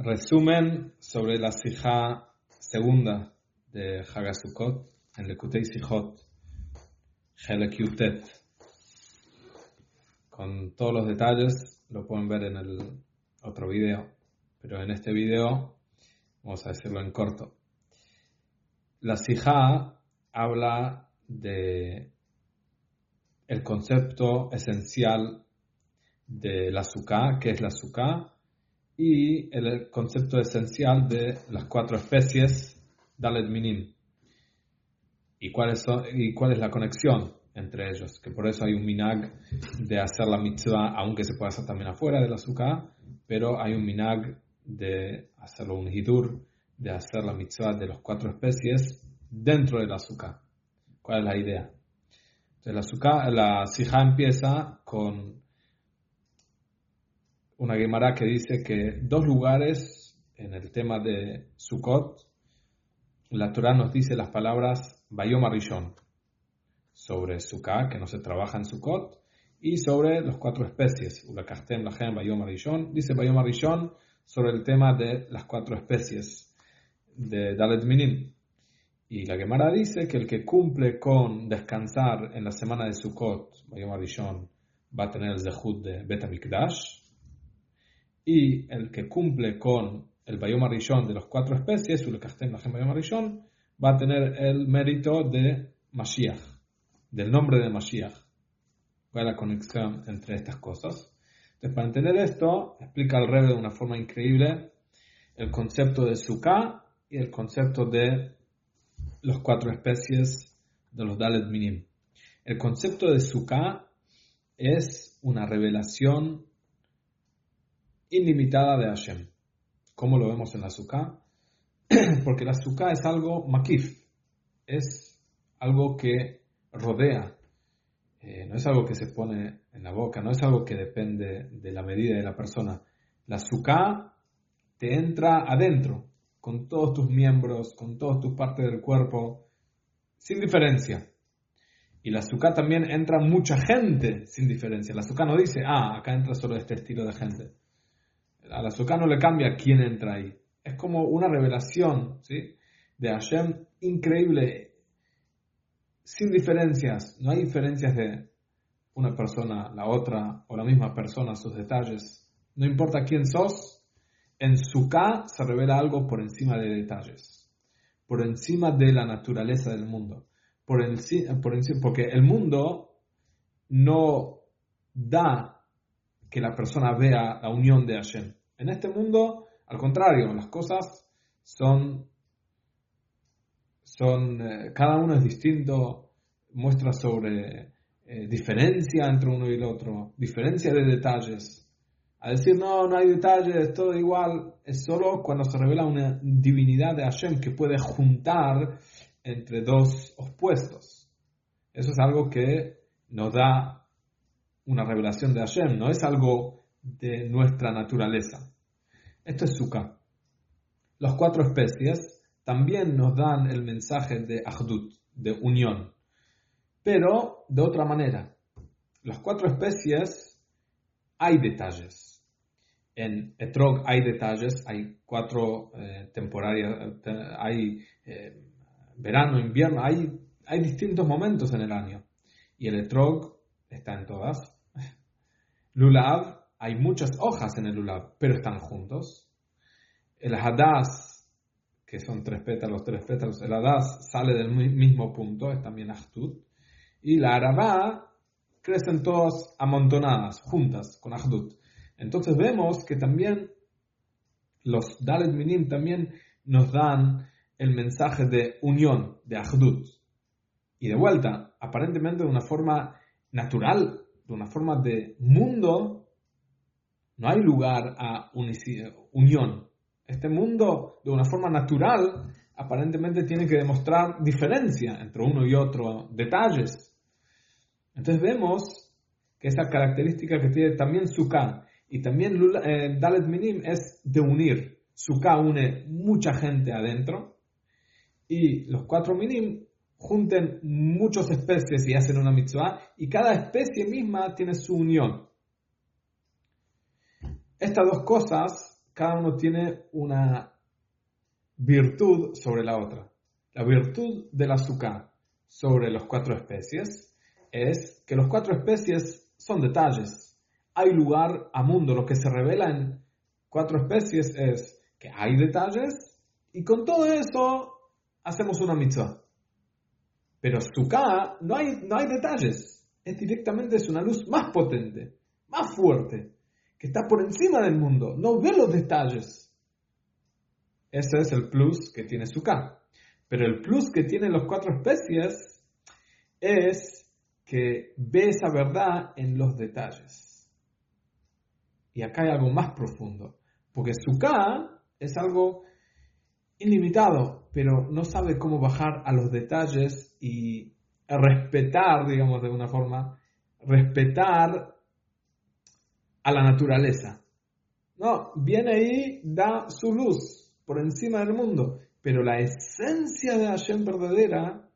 Resumen sobre la Sijá segunda de Hagasukot en Lekutei Sijot, Helek Yutet. Con todos los detalles lo pueden ver en el otro video, pero en este video vamos a decirlo en corto. La Sijá habla de el concepto esencial de la Sukkah, que es la Sukkah, y el concepto esencial de las cuatro especies Dalet Minim. ¿Y cuál, es, ¿Y cuál es la conexión entre ellos? Que por eso hay un minag de hacer la mitzvah, aunque se puede hacer también afuera de la azúcar, pero hay un minag de hacerlo un hidur, de hacer la mitzvah de las cuatro especies dentro del azúcar. ¿Cuál es la idea? Entonces la, azúcar, la sija empieza con una Gemara que dice que dos lugares en el tema de Sukkot, la Torah nos dice las palabras Bayom Arishon sobre Sukkah, que no se trabaja en Sukkot, y sobre las cuatro especies, Ulakastem, Lahem, Bayom Arishon. Dice Bayom Arishon sobre el tema de las cuatro especies de Dalet Minim. Y la Gemara dice que el que cumple con descansar en la semana de Sukkot, Bayom Arishon, va a tener el zehut de Betamikdash, y el que cumple con el Bayom Rishon de las cuatro especies, va a tener el mérito de Mashiach, del nombre de Mashiach. ¿Cuál es la conexión entre estas cosas? Entonces, para entender esto, explica al Rebbe de una forma increíble el concepto de Sukkah y el concepto de las cuatro especies de los Dalet Minim. El concepto de Sukkah es una revelación ilimitada de Hashem. ¿Cómo lo vemos en la Sukkah? Porque la Sukkah es algo makif, es algo que rodea, eh, no es algo que se pone en la boca, no es algo que depende de la medida de la persona. La Sukkah te entra adentro, con todos tus miembros, con todas tus partes del cuerpo, sin diferencia. Y la Sukkah también entra mucha gente sin diferencia. La Sukkah no dice, ah, acá entra solo este estilo de gente al azúcar no le cambia quién entra ahí. Es como una revelación ¿sí? de Hashem increíble, sin diferencias. No hay diferencias de una persona, la otra, o la misma persona, sus detalles. No importa quién sos, en Sukkah se revela algo por encima de detalles, por encima de la naturaleza del mundo. Por por encima, porque el mundo no da que la persona vea la unión de Hashem. En este mundo, al contrario, las cosas son, son eh, cada uno es distinto, muestra sobre eh, diferencia entre uno y el otro, diferencia de detalles. A decir, no, no hay detalles, todo igual, es solo cuando se revela una divinidad de Hashem que puede juntar entre dos opuestos. Eso es algo que nos da una revelación de Hashem, no es algo de nuestra naturaleza. Esto es Sukkah. Las cuatro especies también nos dan el mensaje de Ahdut, de unión, pero de otra manera. Las cuatro especies hay detalles. En Etrog hay detalles, hay cuatro eh, temporarias, hay eh, verano, invierno, hay, hay distintos momentos en el año. Y el Etrog está en todas. Lulav, hay muchas hojas en el Lulav, pero están juntos. El Hadas, que son tres pétalos, tres pétalos, el Hadas sale del mismo punto, es también Ahdut. Y la Arabá crecen todas amontonadas, juntas, con Ahdut. Entonces vemos que también los Dalet Minim también nos dan el mensaje de unión, de Ahdut. Y de vuelta, aparentemente de una forma natural, de una forma de mundo, no hay lugar a unión. Este mundo, de una forma natural, aparentemente tiene que demostrar diferencia entre uno y otro, detalles. Entonces vemos que esa característica que tiene también Sukkah y también eh, Dalet Minim es de unir. Sukkah une mucha gente adentro y los cuatro Minim junten muchas especies y hacen una mitzvah y cada especie misma tiene su unión. Estas dos cosas cada uno tiene una virtud sobre la otra. La virtud del azúcar sobre las cuatro especies es que los cuatro especies son detalles. Hay lugar a mundo. Lo que se revela en cuatro especies es que hay detalles y con todo eso hacemos una mitzvah. Pero Sukkah no hay, no hay detalles. Es directamente es una luz más potente, más fuerte, que está por encima del mundo. No ve los detalles. Ese es el plus que tiene Sukkah. Pero el plus que tienen los cuatro especies es que ve esa verdad en los detalles. Y acá hay algo más profundo. Porque Sukkah es algo ilimitado, pero no sabe cómo bajar a los detalles y respetar, digamos de una forma, respetar a la naturaleza. No, viene ahí, da su luz por encima del mundo, pero la esencia de Hashem verdadera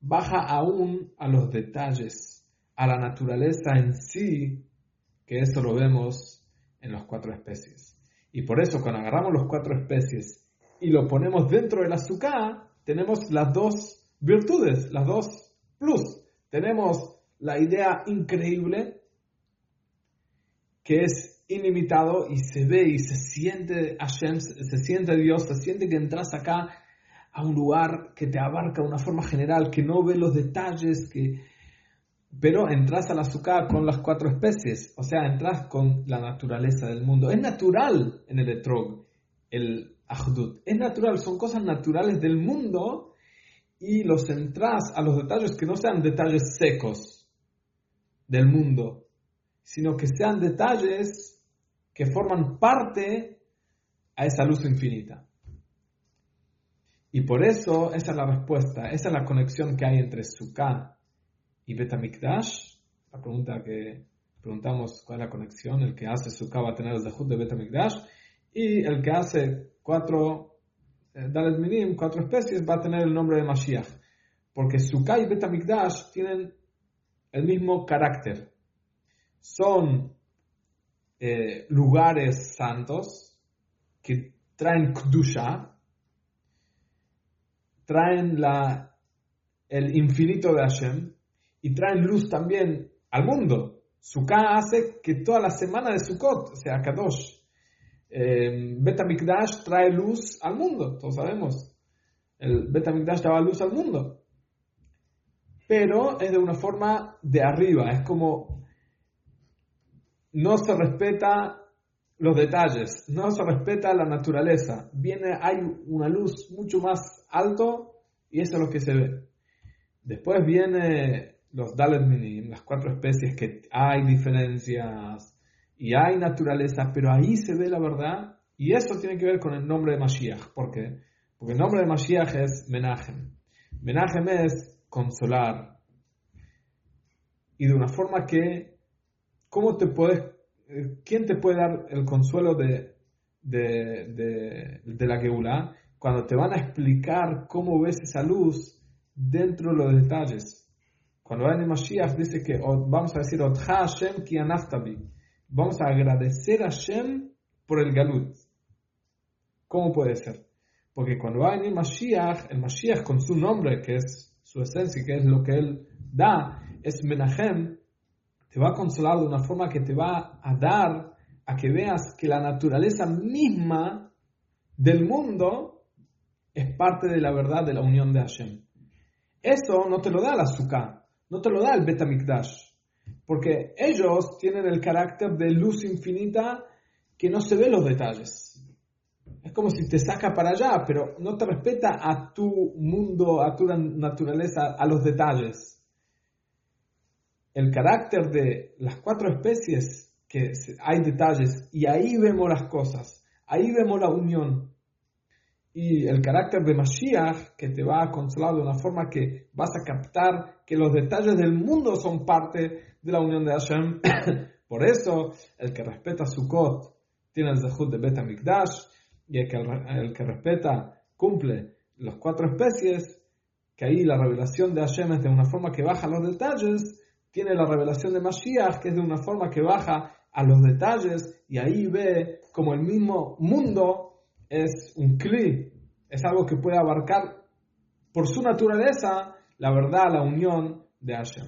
baja aún a los detalles, a la naturaleza en sí, que eso lo vemos en las cuatro especies. Y por eso cuando agarramos las cuatro especies y lo ponemos dentro del azúcar, tenemos las dos virtudes, las dos plus. Tenemos la idea increíble que es ilimitado y se ve y se siente Hashem, se siente Dios, se siente que entras acá a un lugar que te abarca de una forma general, que no ve los detalles, que pero entras al azúcar con las cuatro especies, o sea, entras con la naturaleza del mundo. Es natural en el etrog, el ahdut. Es natural, son cosas naturales del mundo y los entras a los detalles que no sean detalles secos del mundo, sino que sean detalles que forman parte a esa luz infinita. Y por eso esa es la respuesta, esa es la conexión que hay entre Sukkah y Betamikdash. La pregunta que preguntamos cuál es la conexión, el que hace Sukkah va a tener el Zehut de Betamikdash y el que hace cuatro eh, Dalet Minim, cuatro especies, va a tener el nombre de Mashiach. Porque Sukkah y Betamikdash tienen el mismo carácter. Son eh, lugares santos que traen Kdusha, traen la, el infinito de Hashem y traen luz también al mundo. Sukkah hace que toda la semana de Sukkot sea Kadosh eh, Betamikdash trae luz al mundo, todos sabemos. El Betamikdash daba luz al mundo. Pero es de una forma de arriba, es como no se respeta los detalles, no se respeta la naturaleza. Viene, hay una luz mucho más alto y eso es lo que se ve. Después viene los Dalet Minim, las cuatro especies que hay diferencias, y hay naturaleza, pero ahí se ve la verdad y eso tiene que ver con el nombre de Mashiach. ¿Por qué? Porque el nombre de Mashiach es Menachem. Menachem es consolar. Y de una forma que, ¿cómo te puedes, eh, quién te puede dar el consuelo de, la Geulah? Cuando te van a explicar cómo ves esa luz dentro de los detalles. Cuando va en Mashiach dice que, vamos a decir, Hashem ki vamos a agradecer a Shem por el Galut. ¿Cómo puede ser? Porque cuando va a venir Mashiach, el Mashiach con su nombre, que es su esencia, que es lo que él da, es Menachem, te va a consolar de una forma que te va a dar a que veas que la naturaleza misma del mundo es parte de la verdad de la unión de Hashem. Eso no te lo da la azúcar, no te lo da el Betamikdash. Porque ellos tienen el carácter de luz infinita que no se ve los detalles. Es como si te saca para allá, pero no te respeta a tu mundo, a tu naturaleza, a los detalles. El carácter de las cuatro especies, que hay detalles, y ahí vemos las cosas, ahí vemos la unión. Y el carácter de Mashiach, que te va a consolar de una forma que vas a captar que los detalles del mundo son parte de la unión de Hashem. Por eso, el que respeta Sukkot tiene el Zehut de Bet Mikdash, y el que, el que respeta cumple las cuatro especies, que ahí la revelación de Hashem es de una forma que baja los detalles, tiene la revelación de Mashiach, que es de una forma que baja a los detalles y ahí ve como el mismo mundo es un cli, es algo que puede abarcar por su naturaleza la verdad, la unión de Hashem.